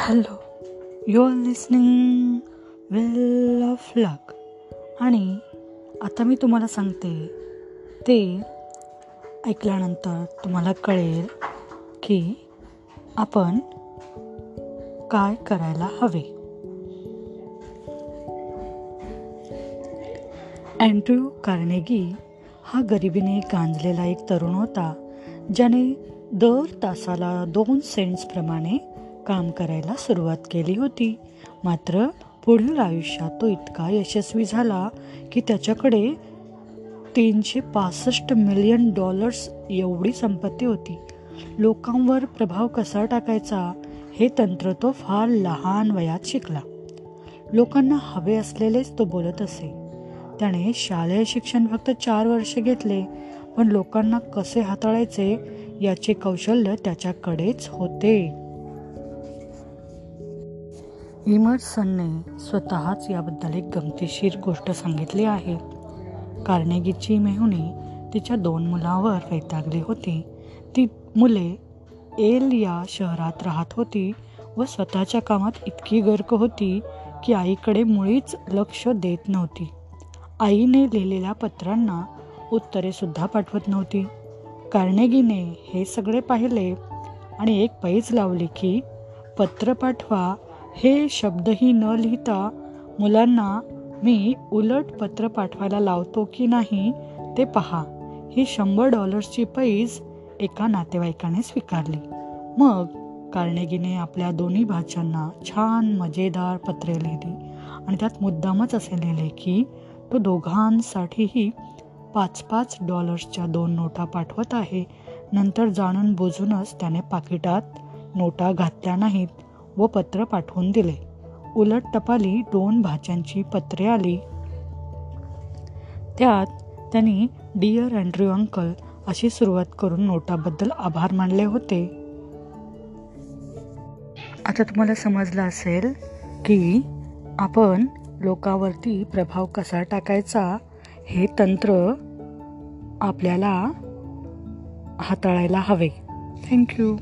Hello you are listening well of luck आणि आता मी तुम्हाला सांगते ते ऐकल्यानंतर तुम्हाला कळेल की आपण काय करायला हवे. अँड्र्यू कार्नेगी हा गरिबीने गांजलेला एक तरुण होता ज्याने दर तासाला दोन सेंट्सप्रमाणे काम करायला सुरुवात केली होती. मात्र पुढील आयुष्यात तो इतका यशस्वी झाला की त्याच्याकडे तीनशे पासष्ट मिलियन डॉलर्स एवढी संपत्ती होती. लोकांवर प्रभाव कसा टाकायचा हे तंत्र तो फार लहान वयात शिकला. लोकांना हवे असलेलेच तो बोलत असे. त्याने शालेय शिक्षण फक्त चार वर्ष घेतले पण लोकांना कसे हाताळायचे याचे कौशल्य त्याच्याकडेच होते. इमर्सनने स्वतःच याबद्दल एक गमतीशीर गोष्ट सांगितली आहे. कार्नेगीची मेहुणी तिच्या दोन मुलांवर वैतागली होती. ती मुले एल या शहरात राहत होती व स्वतःच्या कामात इतकी गर्क होती की आईकडे मुळीच लक्ष देत नव्हती. आईने लिहिलेल्या पत्रांना उत्तरे सुद्धा पाठवत नव्हती. कार्नेगीने हे सगळे पाहिले आणि एक पैज लावली की पत्र पाठवा हे शब्दही न लिहिता मुलांना मी उलट पत्र पाठवायला लावतो की नाही ते पहा. ही शंभर डॉलर्सची पैज एका नातेवाईकाने स्वीकारली. मग कार्नेगीने आपल्या दोन्ही भाच्यांना छान मजेदार पत्रे लिहिली आणि त्यात मुद्दामच असे लिहिले की तो दोघांसाठीही पाच पाच डॉलर्सच्या दोन नोटा पाठवत आहे. नंतर जाणून बुजूनच त्याने पाकिटात नोटा घातल्या नाहीत. व पत्र पाठवून दिले. उलट टपाली दोन भाच्यांची पत्रे आली. त्यात त्यांनी डिअर अँड्र्यू अंकल अशी सुरुवात करून नोटाबद्दल आभार मानले होते. आता तुम्हाला समजलं असेल की आपण लोकांवरती प्रभाव कसा टाकायचा हे तंत्र आपल्याला हाताळायला हवे. थँक्यू